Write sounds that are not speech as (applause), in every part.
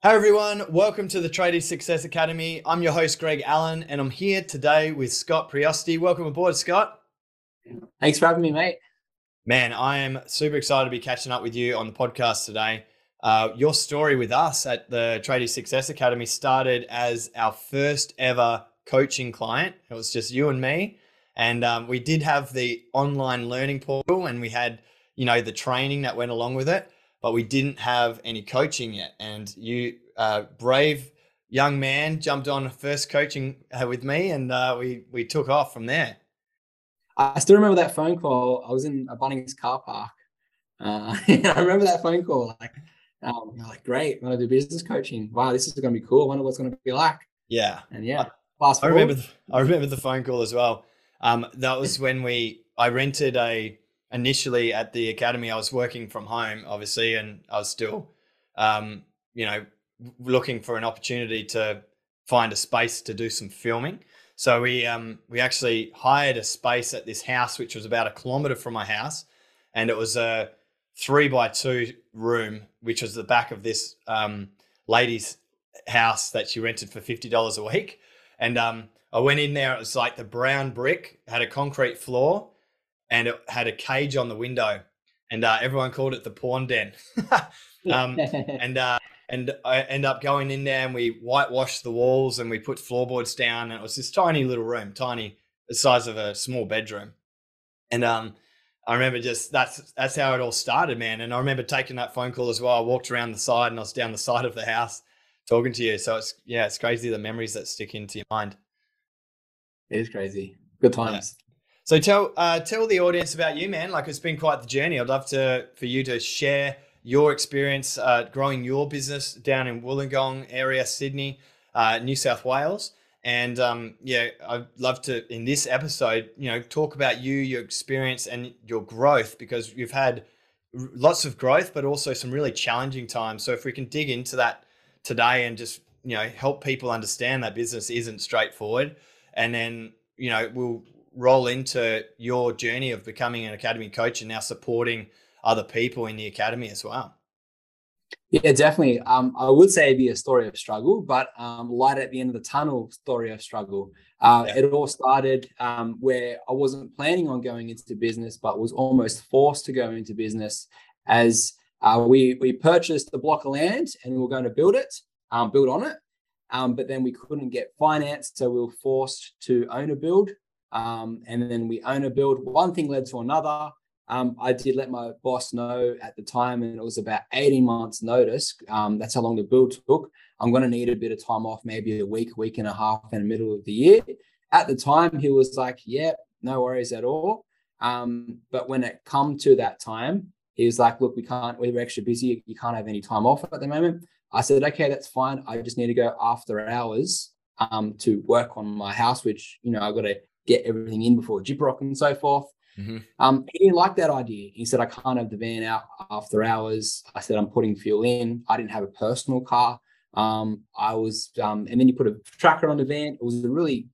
Hey everyone, welcome to the Tradie Success Academy. I'm your host, Greg Allen, and I'm here today with Scott Prioste. Welcome aboard, Scott. Thanks for having me, mate. Man, I am super excited to be catching up with you on the podcast today. Uh, your story with us at the Tradie Success Academy started as our first ever coaching client. It was just you and me, and um, we did have the online learning portal, and we had you know the training that went along with it but we didn't have any coaching yet. And you, uh, brave young man, jumped on first coaching uh, with me, and uh, we we took off from there. I still remember that phone call. I was in a Bunnings car park. Uh, (laughs) I remember that phone call. Like, um, like, great, I'm gonna do business coaching. Wow, this is gonna be cool. I wonder what's gonna be like. Yeah, and yeah. I, I remember. The, I remember the phone call as well. Um, that was when we. I rented a initially at the academy, I was working from home, obviously, and I was still, um, you know, looking for an opportunity to find a space to do some filming. So we um, we actually hired a space at this house, which was about a kilometer from my house, and it was a three by two room, which was the back of this um, lady's house that she rented for fifty dollars a week. And um, I went in there; it was like the brown brick, had a concrete floor, and it had a cage on the window, and uh, everyone called it the porn den. (laughs) um, (laughs) and uh, and I end up going in there and we whitewashed the walls and we put floorboards down, and it was this tiny little room, tiny, the size of a small bedroom. And um, I remember just that's that's how it all started, man. And I remember taking that phone call as well. I walked around the side and I was down the side of the house talking to you. So it's yeah, it's crazy the memories that stick into your mind. It is crazy. Good times. So tell uh, tell the audience about you, man. Like it's been quite the journey. I'd love to for you to share your experience uh, growing your business down in Wollongong area, Sydney, uh, New South Wales. And um, yeah, I'd love to in this episode, you know, talk about you, your experience, and your growth because you've had lots of growth, but also some really challenging times. So if we can dig into that today and just you know help people understand that business isn't straightforward, and then you know we'll roll into your journey of becoming an academy coach and now supporting other people in the academy as well? Yeah, definitely. Um, I would say it'd be a story of struggle, but um, light at the end of the tunnel story of struggle. Uh, yeah. It all started um, where I wasn't planning on going into business, but was almost forced to go into business as uh, we we purchased the block of land and we were going to build it, um, build on it, um, but then we couldn't get finance, so we were forced to owner build. Um, and then we owner build. One thing led to another. Um, I did let my boss know at the time, and it was about 18 months' notice. Um, that's how long the build took. I'm going to need a bit of time off, maybe a week, week and a half in the middle of the year. At the time, he was like, "Yeah, no worries at all." Um, but when it come to that time, he was like, "Look, we can't. We're extra busy. You can't have any time off at the moment." I said, "Okay, that's fine. I just need to go after hours um, to work on my house, which you know I've got to get everything in before Gyprock and so forth. Mm-hmm. Um, he didn't like that idea. He said, I can't have the van out after hours. I said, I'm putting fuel in. I didn't have a personal car. Um, I was, um, and then you put a tracker on the van. It was a really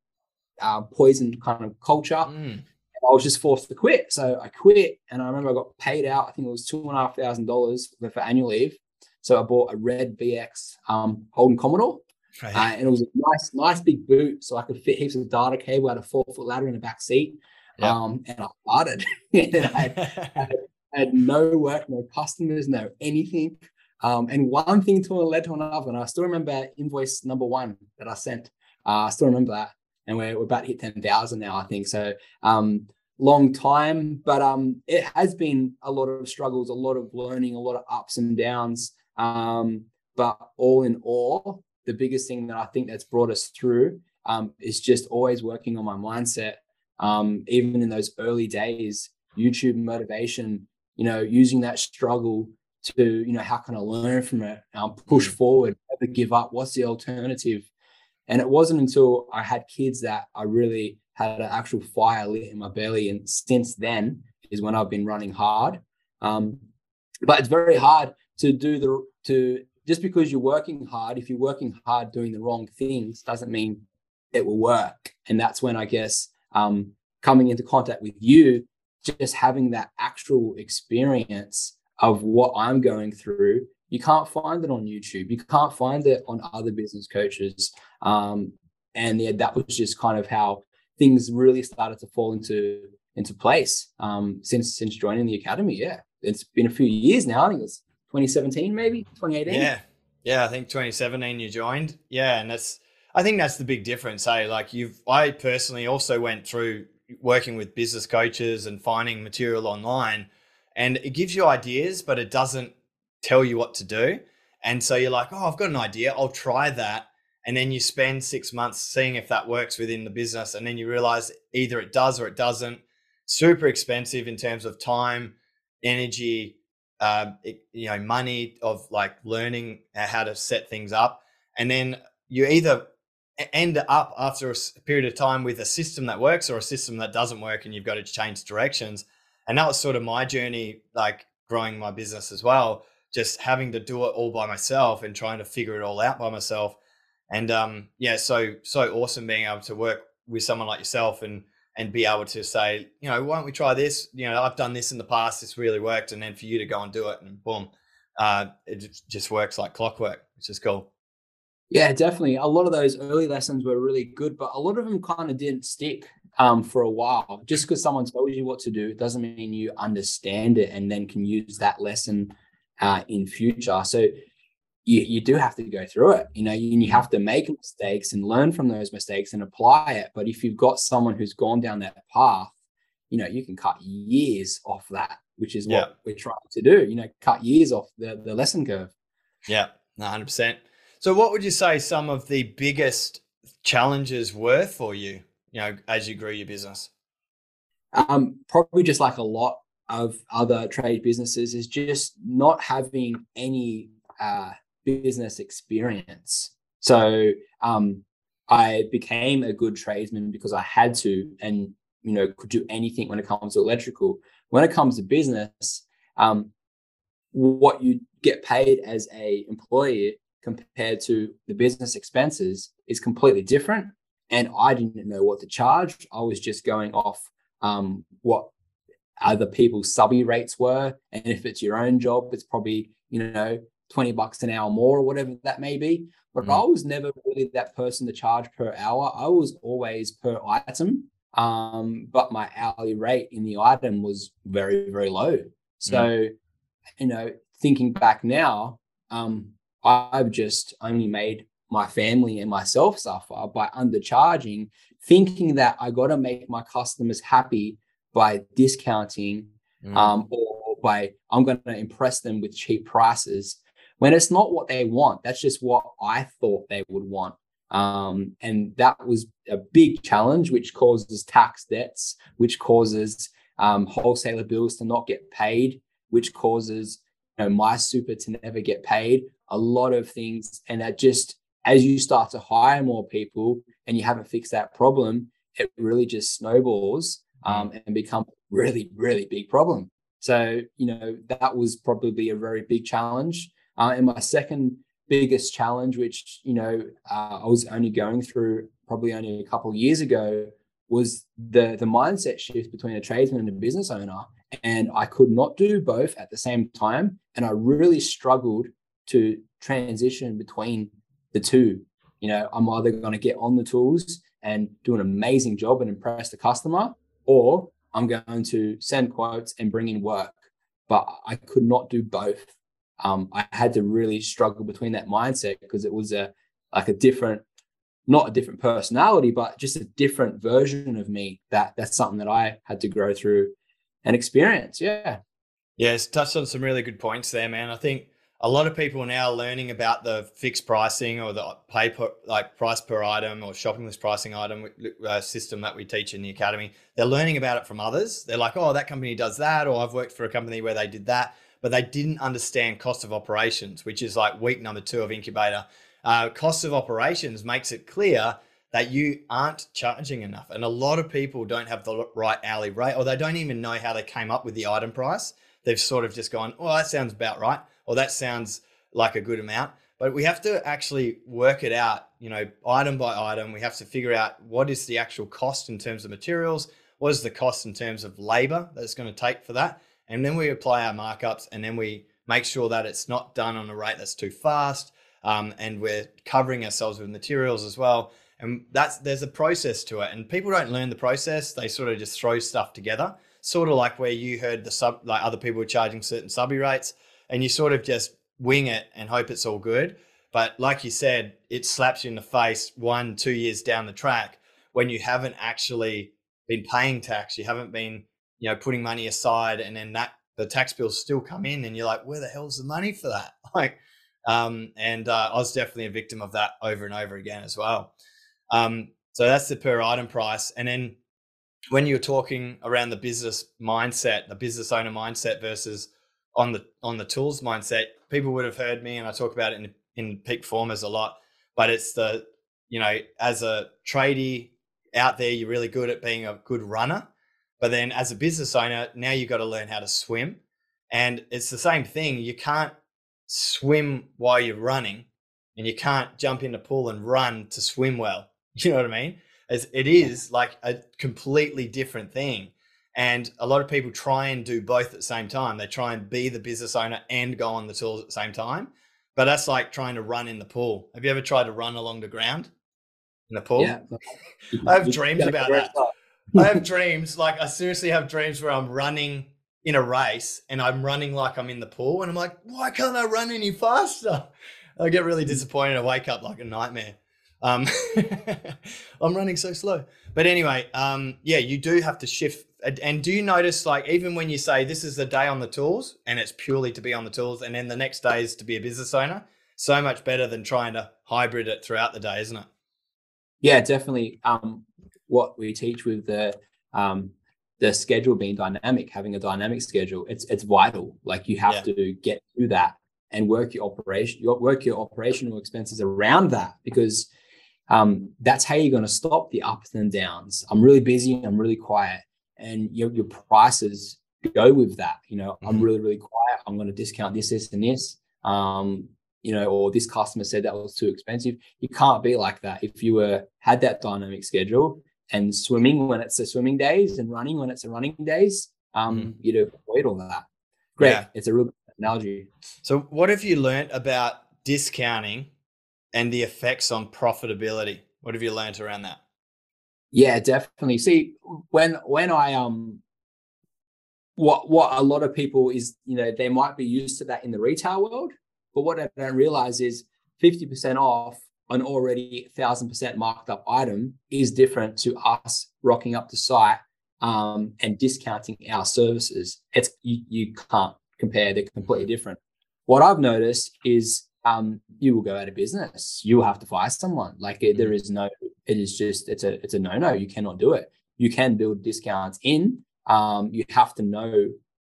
uh, poison kind of culture. Mm. I was just forced to quit. So I quit, and I remember I got paid out. I think it was two and a half thousand dollars for annual leave. So I bought a red VX um, Holden Commodore, Right. Uh, and it was a nice, nice big boot, so I could fit heaps of data cable. Had a four foot ladder in the back seat, yep. um, and I started. (laughs) and I had, I, had, no work, no customers, no anything. Um, and one thing to led to another. And I still remember invoice number one that I sent. Uh, I still remember that, and we're, we're about to hit ten thousand now, I think. So um, long time, but um, it has been a lot of struggles, a lot of learning, a lot of ups and downs. Um, but all in all, the biggest thing that I think that's brought us through um, is just always working on my mindset. Um, even in those early days, YouTube motivation, you know, using that struggle to, you know, how can I learn from it, um, push mm. forward, never give up. What's the alternative? And it wasn't until I had kids that I really had an actual fire lit in my belly. And since then is when I've been running hard. Um, but it's very hard to do the to just because you're working hard, if you're working hard doing the wrong things, doesn't mean it will work. And that's when I guess um, coming into contact with you, just having that actual experience of what I'm going through, You can't find it on YouTube. You can't find it on other business coaches. Um, and yeah, that was just kind of how things really started to fall into into place um, since since joining the academy. Yeah, it's been a few years now. I think it's 2017, maybe 2018. Yeah, yeah, I think 2017 you joined. Yeah, and that's I think that's the big difference. Hey, like you've I personally also went through working with business coaches and finding material online, and it gives you ideas, but it doesn't tell you what to do. And so you're like, oh, I've got an idea. I'll try that. And then you spend six months seeing if that works within the business. And then you realize either it does or it doesn't. Super expensive in terms of time, energy, um, you know, money of like learning how to set things up. And then you either end up after a period of time with a system that works or a system that doesn't work and you've got to change directions. And that was sort of my journey, like growing my business as well, just having to do it all by myself and trying to figure it all out by myself. And um, yeah, so so awesome being able to work with someone like yourself and and be able to say, you know, why don't we try this? You know, I've done this in the past, this really worked, and then for you to go and do it, and boom, uh, it just works like clockwork, which is cool. Yeah, definitely. A lot of those early lessons were really good, but a lot of them kind of didn't stick um, for a while. Just because someone tells you what to do doesn't mean you understand it and then can use that lesson uh, in future. So you, you do have to go through it, you know, you, you have to make mistakes and learn from those mistakes and apply it. But if you've got someone who's gone down that path, you know, you can cut years off that, which is what yeah. we're trying to do, you know, cut years off the, the lesson curve. Yeah, 100%. So what would you say some of the biggest challenges were for you, you know, as you grew your business? Um, probably just like a lot of other trade businesses is just not having any uh, business experience. So um, I became a good tradesman because I had to, and you know, could do anything when it comes to electrical. When it comes to business, um, what you get paid as a employee compared to the business expenses is completely different. And I didn't know what to charge. I was just going off um, what other people's subby rates were. And if it's your own job, it's probably, you know, 20 bucks an hour more or whatever that may be. But mm. I was never really that person to charge per hour. I was always per item. Um, but my hourly rate in the item was very, very low. So, mm. you know, thinking back now, um, I've just only made my family and myself suffer by undercharging, thinking that I got to make my customers happy by discounting mm. um, or by I'm going to impress them with cheap prices when it's not what they want. That's just what I thought they would want. Um, and that was a big challenge, which causes tax debts, which causes um, wholesaler bills to not get paid, which causes you know, my super to never get paid. A lot of things, and that just as you start to hire more people and you haven't fixed that problem, it really just snowballs um, and become really, really big problem. So you know that was probably a very big challenge. Uh, and my second biggest challenge, which you know uh, I was only going through probably only a couple of years ago, was the the mindset shift between a tradesman and a business owner. And I could not do both at the same time, and I really struggled to transition between the two. You know, I'm either going to get on the tools and do an amazing job and impress the customer, or I'm going to send quotes and bring in work. But I could not do both um, I had to really struggle between that mindset because it was a like a different, not a different personality, but just a different version of me. That that's something that I had to grow through and experience. Yeah. Yes, touched on some really good points there, man. I think a lot of people now learning about the fixed pricing or the pay per, like price per item or shopping list pricing item uh, system that we teach in the academy. They're learning about it from others. They're like, oh, that company does that, or I've worked for a company where they did that but they didn't understand cost of operations, which is like week number two of incubator. Uh, cost of operations makes it clear that you aren't charging enough. And a lot of people don't have the right hourly rate, or they don't even know how they came up with the item price. They've sort of just gone, oh, that sounds about right, or that sounds like a good amount. But we have to actually work it out, you know, item by item. We have to figure out what is the actual cost in terms of materials, what is the cost in terms of labor that's going to take for that and then we apply our markups and then we make sure that it's not done on a rate that's too fast. Um, and we're covering ourselves with materials as well. And that's there's a process to it. And people don't learn the process, they sort of just throw stuff together. Sort of like where you heard the sub like other people were charging certain subby rates, and you sort of just wing it and hope it's all good. But like you said, it slaps you in the face one, two years down the track when you haven't actually been paying tax, you haven't been, you know, putting money aside, and then that the tax bills still come in, and you're like, where the hell's the money for that? (laughs) Like, um, and uh, I was definitely a victim of that over and over again as well. Um, so that's the per item price, and then when you're talking around the business mindset, the business owner mindset versus on the on the tools mindset, people would have heard me, and I talk about it in in peak performers a lot. But it's the you know as a tradie out there, you're really good at being a good runner. But then as a business owner, now you've got to learn how to swim. And it's the same thing. You can't swim while you're running and you can't jump in the pool and run to swim well. (laughs) You know what I mean? As it is like a completely different thing. And a lot of people try and do both at the same time. They try and be the business owner and go on the tools at the same time. But that's like trying to run in the pool. Have you ever tried to run along the ground? in the pool. Yeah. (laughs) I have (laughs) dreams about that. I have dreams, like I seriously have dreams where I'm running in a race and I'm running like I'm in the pool and I'm like, why can't I run any faster? I get really disappointed. I wake up like a nightmare. Um, (laughs) I'm running so slow. But anyway, um, yeah, you do have to shift. And do you notice, like, even when you say this is the day on the tools and it's purely to be on the tools, and then the next day is to be a business owner, so much better than trying to hybrid it throughout the day, isn't it? Yeah, definitely. Um, what we teach with the um, the schedule being dynamic, having a dynamic schedule, it's it's vital. Like you have yeah. to get through that and work your operation, your, work your operational expenses around that because um, that's how you're going to stop the ups and downs. I'm really busy. I'm really quiet, and your your prices go with that. You know, mm-hmm. I'm really really quiet. I'm going to discount this, this, and this. Um, you know, or this customer said that was too expensive. You can't be like that. If you were had that dynamic schedule and swimming when it's a swimming days and running when it's a running days, um, mm. you'd avoid all that. Great. Yeah. It's a real analogy. So what have you learned about discounting and the effects on profitability? What have you learned around that? Yeah, definitely. See, when when I um what what a lot of people is, you know, they might be used to that in the retail world but what I don't realize is 50% off an already 1000% marked up item is different to us rocking up to site um, and discounting our services. It's you, you can't compare, they're completely different. What I've noticed is um, you will go out of business. You will have to fire someone. Like it, there is no, it is just, it's a, it's a no no. You cannot do it. You can build discounts in. Um, you have to know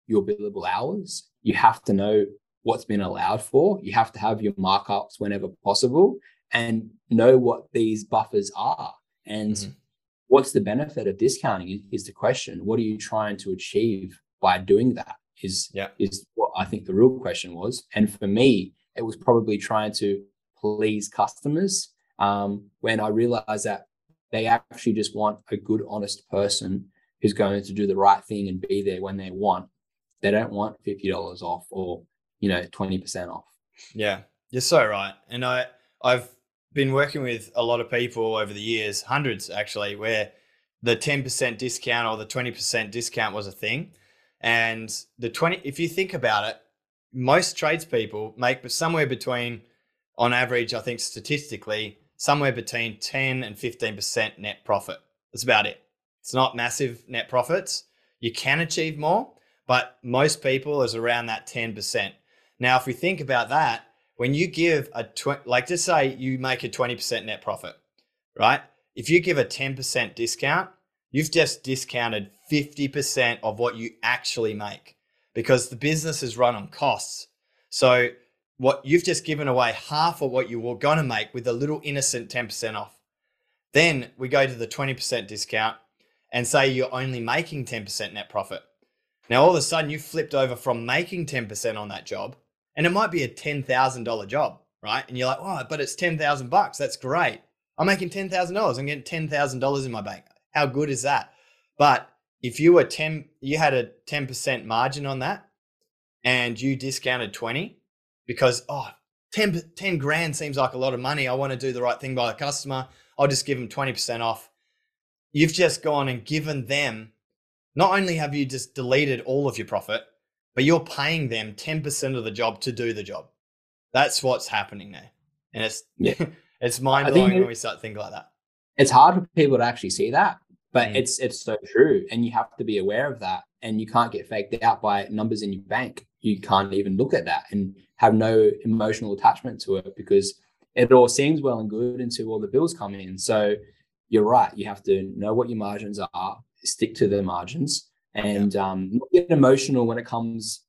your billable hours. You have to know what's been allowed for. You have to have your markups whenever possible and know what these buffers are. And mm-hmm. what's the benefit of discounting is the question. What are you trying to achieve by doing that? Is yeah. is what I think the real question was. And for me, it was probably trying to please customers um, when I realized that they actually just want a good, honest person who's going to do the right thing and be there when they want. They don't want fifty dollars off or you know, 20% off. Yeah, you're so right. And I, I've been working with a lot of people over the years, hundreds actually, where the 10% discount or the 20% discount was a thing. And the 20, if you think about it, most tradespeople make somewhere between, on average, I think statistically, somewhere between 10 and 15% net profit. That's about it. It's not massive net profits. You can achieve more, but most people is around that 10%. Now, if we think about that, when you give a tw- like just say you make a 20% net profit, right? If you give a 10% discount, you've just discounted 50% of what you actually make because the business is run on costs. So what you've just given away half of what you were going to make with a little innocent 10% off. Then we go to the 20% discount and say you're only making 10% net profit. Now all of a sudden you flipped over from making 10% on that job and it might be a $10,000 job, right? And you're like, oh, but it's 10,000 bucks. That's great. I'm making $10,000. I'm getting $10,000 in my bank. How good is that? But if you were 10, you had a 10% margin on that and you discounted 20 because, oh, 10, 10 grand seems like a lot of money. I want to do the right thing by the customer. I'll just give them 20% off. You've just gone and given them, not only have you just deleted all of your profit, but you're paying them 10% of the job to do the job. That's what's happening there. And it's, yeah. (laughs) it's mind blowing when we start thinking like that. It's hard for people to actually see that, but mm. it's, it's so true. And you have to be aware of that. And you can't get faked out by numbers in your bank. You can't even look at that and have no emotional attachment to it because it all seems well and good until all the bills come in. So you're right. You have to know what your margins are, stick to the margins, and yeah. um, not get emotional when it comes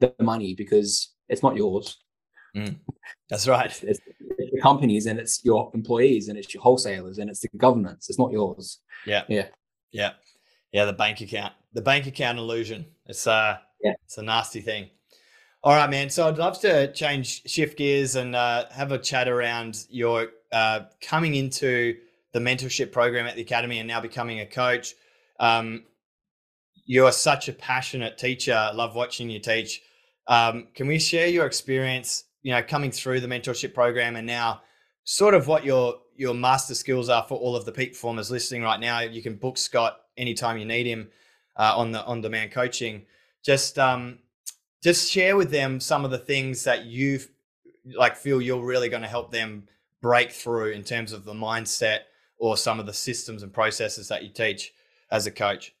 the money because it's not yours. Mm, that's right. It's, it's, the companies and it's your employees and it's your wholesalers and it's the governments. It's not yours. Yeah. Yeah. Yeah. Yeah. The bank account, the bank account illusion. It's uh, yeah. it's a nasty thing. All right, man. So I'd love to change shift gears and uh, have a chat around your uh, coming into the mentorship program at the academy and now becoming a coach. Um, you are such a passionate teacher. Love watching you teach. Um, can we share your experience, you know, coming through the mentorship program and now sort of what your your master skills are for all of the peak performers listening right now? You can book Scott anytime you need him uh, on the on demand coaching. Just um, just share with them some of the things that you like feel you're really going to help them break through in terms of the mindset or some of the systems and processes that you teach as a coach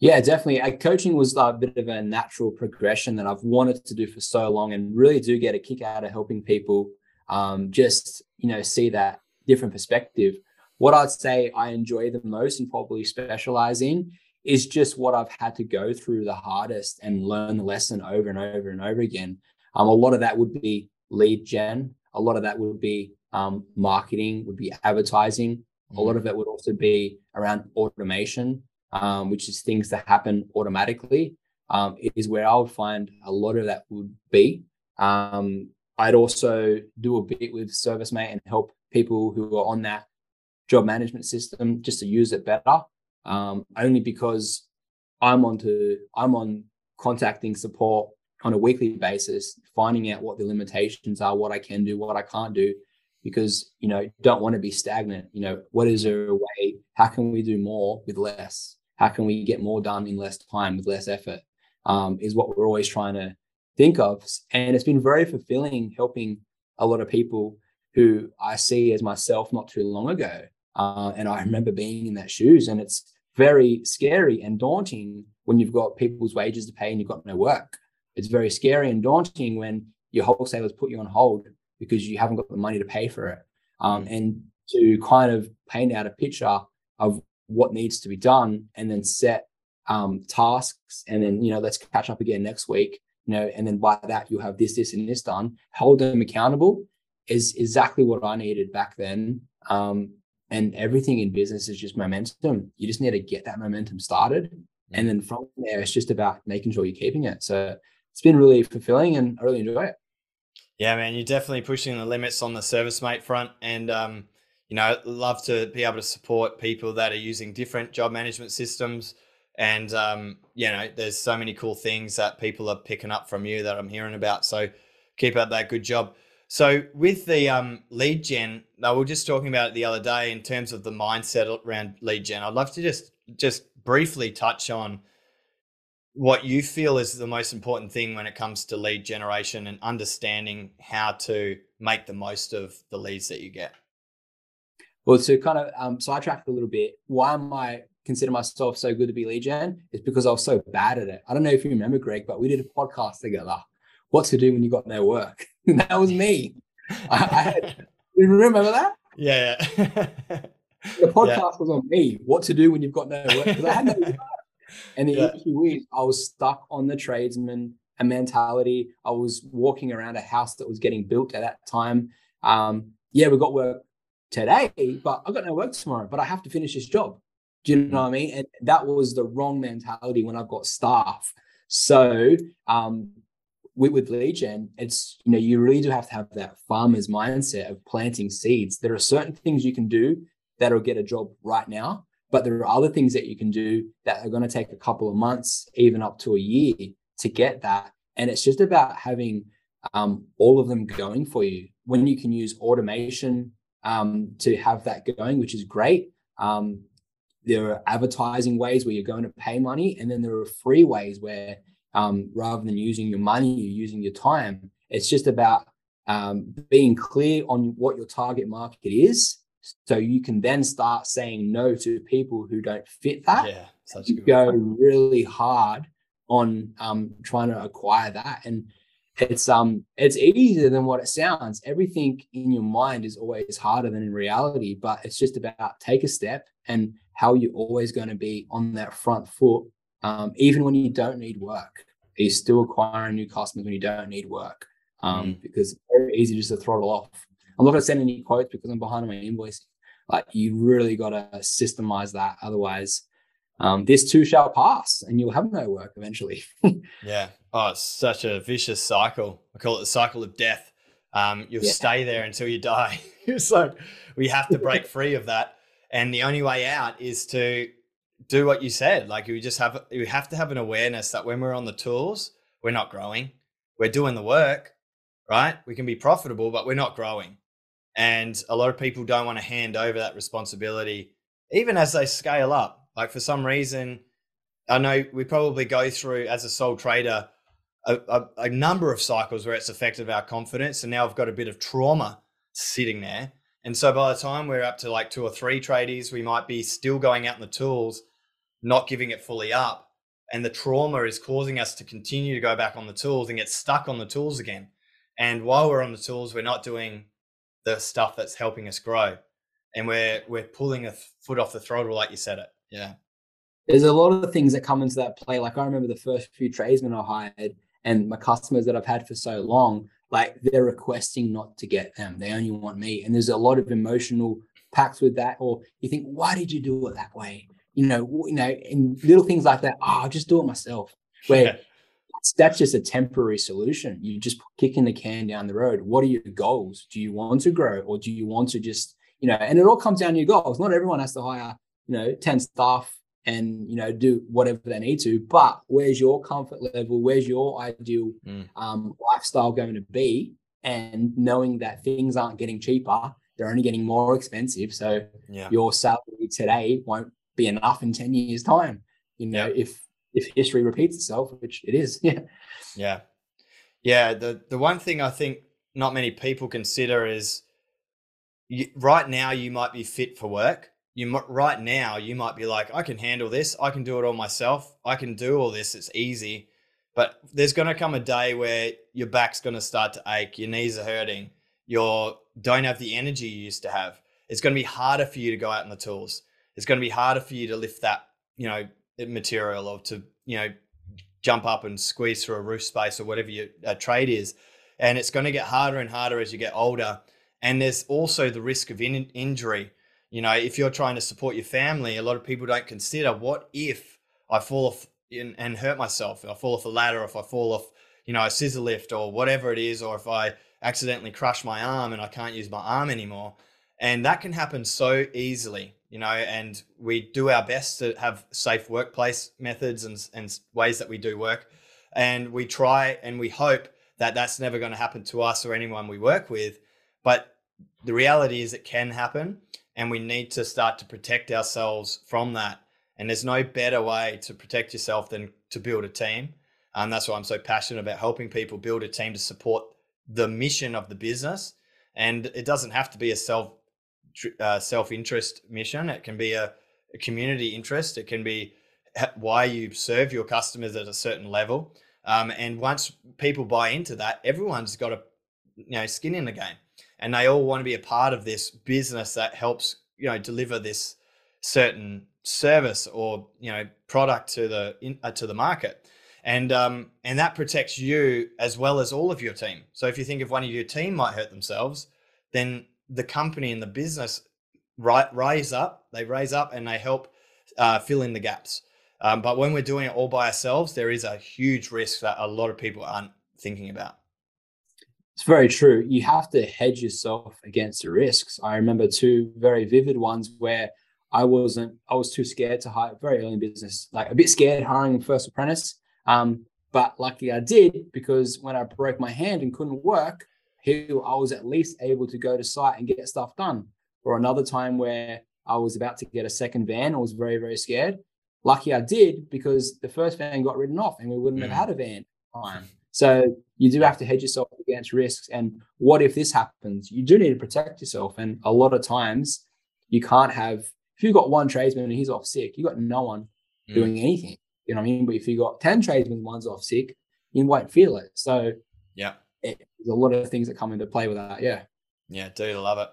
yeah definitely uh, coaching was a bit of a natural progression that i've wanted to do for so long and really do get a kick out of helping people um, just you know see that different perspective what i'd say i enjoy the most and probably specialize in is just what I've had to go through the hardest and learn the lesson over and over and over again. Um, a lot of that would be lead gen. A lot of that would be um, marketing, would be advertising. Mm-hmm. A lot of it would also be around automation, um, which is things that happen automatically. Um, is where I would find a lot of that would be. Um, I'd also do a bit with ServiceM8 and help people who are on that job management system just to use it better um, only because I'm on to I'm on contacting support on a weekly basis, finding out what the limitations are, what I can do, what I can't do, because you know don't want to be stagnant. You know, what is there a way? How can we do more with less? How can we get more done in less time with less effort? Um, is what we're always trying to think of, and it's been very fulfilling helping a lot of people who I see as myself not too long ago. Uh, and I remember being in that shoes, and it's very scary and daunting when you've got people's wages to pay and you've got no work. It's very scary and daunting when your wholesalers put you on hold because you haven't got the money to pay for it. Um, and to kind of paint out a picture of what needs to be done and then set um, tasks and then you know let's catch up again next week you know and then by that you'll have this this and this done hold them accountable is exactly what i needed back then um, and everything in business is just momentum. You just need to get that momentum started. And then from there, it's just about making sure you're keeping it. So it's been really fulfilling and I really enjoy it. Yeah, man, you're definitely pushing the limits on the ServiceM8 front. And, um, you know, love to be able to support people that are using different job management systems. And, um, you know, there's so many cool things that people are picking up from you that I'm hearing about. So keep up that good job. So with the um, lead gen, we were just talking about it the other day in terms of the mindset around lead gen. I'd love to just just briefly touch on what you feel is the most important thing when it comes to lead generation and understanding how to make the most of the leads that you get. Well, to kind of um, sidetrack a little bit, why am I consider myself so good to be lead gen? Is because I was so bad at it. I don't know if you remember, Greg, but we did a podcast together. What to do when you got no work? (laughs) that was me. I, I had, (laughs) you remember that? Yeah. the (laughs) podcast yeah. was on me. What to do when you've got no work? Because I had no work. And the yeah. issue is, I was stuck on the tradesman a mentality. I was walking around a house that was getting built at that time. Um, yeah, we got work today, but I've got no work tomorrow, but I have to finish this job. Do you know what I mean? And that was the wrong mentality when I've got staff. So um, with, with lead gen, it's you know you really do have to have that farmer's mindset of planting seeds. There are certain things you can do that'll get a job right now, but there are other things that you can do that are going to take a couple of months, even up to a year, to get that. And it's just about having um, all of them going for you. When you can use automation um, to have that going, which is great. Um, there are advertising ways where you're going to pay money, and then there are free ways where um, rather than using your money, you're using your time. It's just about um, being clear on what your target market is, so you can then start saying no to people who don't fit that. Yeah, such you go really hard on um, trying to acquire that, and it's um it's easier than what it sounds. Everything in your mind is always harder than in reality, but it's just about take a step and how you're always going to be on that front foot, um, even when you don't need work. You're still acquiring new customers when you don't need work um, mm. because it's very easy just to throttle off. I'm not going to send any quotes because I'm behind on my invoice. Like you really got to systemize that. Otherwise, um, this too shall pass and you'll have no work eventually. (laughs) yeah. Oh, it's such a vicious cycle. I call it the cycle of death. Um, you'll yeah. stay there until you die. (laughs) so we have to break (laughs) free of that. And the only way out is to do what you said. Like we just have, we have to have an awareness that when we're on the tools, we're not growing. We're doing the work, right? We can be profitable, but we're not growing. And a lot of people don't want to hand over that responsibility, even as they scale up. Like for some reason, I know we probably go through as a sole trader a, a, a, number of cycles where it's affected our confidence, and now I've got a bit of trauma sitting there. And so by the time we're up to like two or three tradies, we might be still going out in the tools, not giving it fully up. And the trauma is causing us to continue to go back on the tools and get stuck on the tools again. And while we're on the tools, we're not doing the stuff that's helping us grow. And we're we're pulling a foot off the throttle, like you said it. Yeah. There's a lot of things that come into that play. Like I remember the first few tradesmen I hired and my customers that I've had for so long, like they're requesting not to get them. They only want me. And there's a lot of emotional packs with that. Or you think, why did you do it that way? You know, you know, and little things like that. Oh, I'll just do it myself. Where yeah. that's just a temporary solution. You just kicking the can down the road. What are your goals? Do you want to grow or do you want to just, you know, and it all comes down to your goals. Not everyone has to hire, you know, 10 staff and you know do whatever they need to. But where's your comfort level? Where's your ideal mm. um, lifestyle going to be? And knowing that things aren't getting cheaper they're only getting more expensive. So yeah. your salary today won't be enough in 10 years time. You know yeah. if if history repeats itself which it is. (laughs) Yeah. Yeah. Yeah the the one thing i think not many people consider is you, right now you might be fit for work you right now you might be like i can handle this. I can do it all myself. I can do all this. It's easy. But there's going to come a day where your back's going to start to ache your knees are hurting you don't have the energy you used to have. It's going to be harder for you to go out in the tools. It's going to be harder for you to lift that you know material or to you know jump up and squeeze through a roof space or whatever your uh, trade is. And it's going to get harder and harder as you get older. And there's also the risk of in- injury you know, if you're trying to support your family, a lot of people don't consider what if I fall off in, and hurt myself, if I fall off a ladder, if I fall off, you know, a scissor lift or whatever it is, or if I accidentally crush my arm and I can't use my arm anymore. And that can happen so easily, you know, and we do our best to have safe workplace methods and, and ways that we do work. And we try and we hope that that's never going to happen to us or anyone we work with. But the reality is it can happen and we need to start to protect ourselves from that. And there's no better way to protect yourself than to build a team. And um, that's why I'm so passionate about helping people build a team to support the mission of the business. And it doesn't have to be a self uh, self interest mission. It can be a, a community interest. It can be why you serve your customers at a certain level. Um, and once people buy into that, everyone's got a you know skin in the game and they all want to be a part of this business that helps you know deliver this certain service or you know product to the in, uh, to the market. And um, and that protects you as well as all of your team. So if you think if one of your team might hurt themselves then the company and the business right rise up they raise up and they help uh, fill in the gaps. Um, but when we're doing it all by ourselves there is a huge risk that a lot of people aren't thinking about it's very true. You have to hedge yourself against the risks. I remember two very vivid ones where I wasn't, I was too scared to hire very early in business, like a bit scared hiring first apprentice. Um, But lucky I did because when I broke my hand and couldn't work, I was at least able to go to site and get stuff done. Or another time where I was about to get a second van, I was very, very scared. Lucky I did because the first van got written off and we wouldn't mm. have had a van time. So you do have to hedge yourself against risks. And what if this happens? You do need to protect yourself. And a lot of times you can't have, if you've got one tradesman and he's off sick, you've got no one mm. doing anything. You know what I mean? But if you've got 10 tradesmen, one's off sick, you won't feel it. So yeah, it, there's a lot of things that come into play with that. Yeah. Yeah, dude, I love it.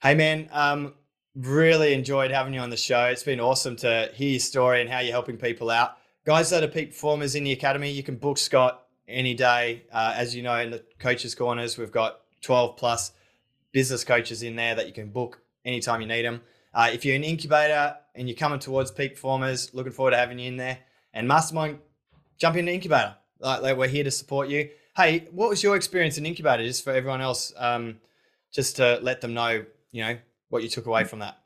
Hey man, um, really enjoyed having you on the show. It's been awesome to hear your story and how you're helping people out. Guys that are peak performers in the academy, you can book Scott any day. Uh, as you know, in the coaches' corners, we've got 12 plus business coaches in there that you can book anytime you need them. Uh, if you're an incubator and you're coming towards peak performers, looking forward to having you in there. And Mastermind, jump into incubator. Like, like we're here to support you. Hey, what was your experience in incubator? Just for everyone else, um, just to let them know, you know, what you took away from that.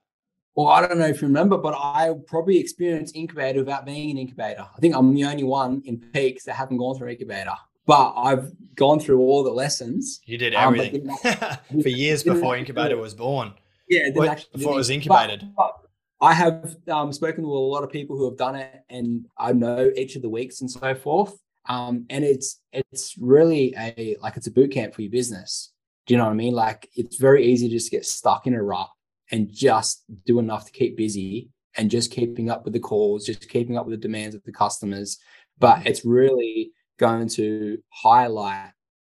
Well, I don't know if you remember, but I probably experienced incubator without being an incubator. I think I'm the only one in peaks that haven't gone through incubator. But I've gone through all the lessons. You did um, everything um, (laughs) for years before incubator was born. Yeah, what, before it was incubated. But, but I have um, spoken to a lot of people who have done it, and I know each of the weeks and so forth. Um, and it's it's really a like it's a boot camp for your business. Do you know what I mean? Like it's very easy to just get stuck in a rut and just do enough to keep busy and just keeping up with the calls, just keeping up with the demands of the customers. But it's really going to highlight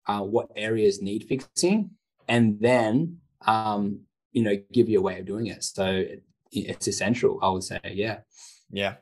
uh, what areas need fixing and then, um, you know, give you a way of doing it. So it, it's essential, I would say. Yeah. Yeah.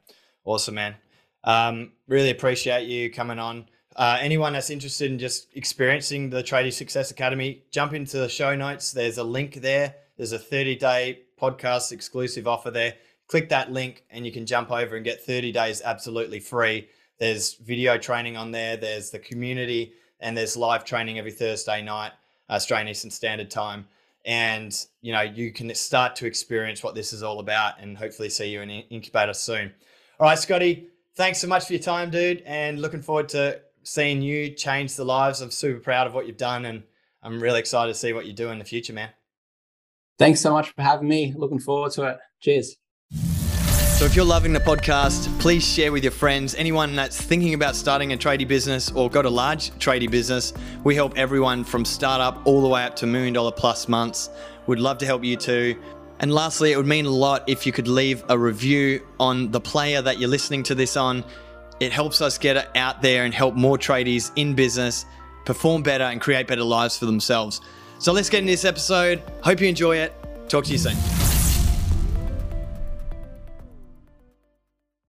Awesome, man. Um, really appreciate you coming on. Uh, anyone that's interested in just experiencing the Tradie Success Academy, jump into the show notes. There's a link there there's a 30 day podcast exclusive offer there. Click that link and you can jump over and get 30 days absolutely free. There's video training on there, there's the community, and there's live training every Thursday night, uh, Australian Eastern Standard Time. And you know, you can start to experience what this is all about and hopefully see you in incubator soon. All right, Scotty, thanks so much for your time, dude, and looking forward to seeing you change the lives. I'm super proud of what you've done and I'm really excited to see what you do in the future, man. Thanks so much for having me. Looking forward to it. Cheers. So, if you're loving the podcast, please share with your friends, anyone that's thinking about starting a tradie business or got a large tradie business. We help everyone from startup all the way up to million dollar plus months. We'd love to help you too. And lastly, it would mean a lot if you could leave a review on the player that you're listening to this on. It helps us get it out there and help more tradies in business perform better and create better lives for themselves. So let's get into this episode. Hope you enjoy it. Talk to you soon.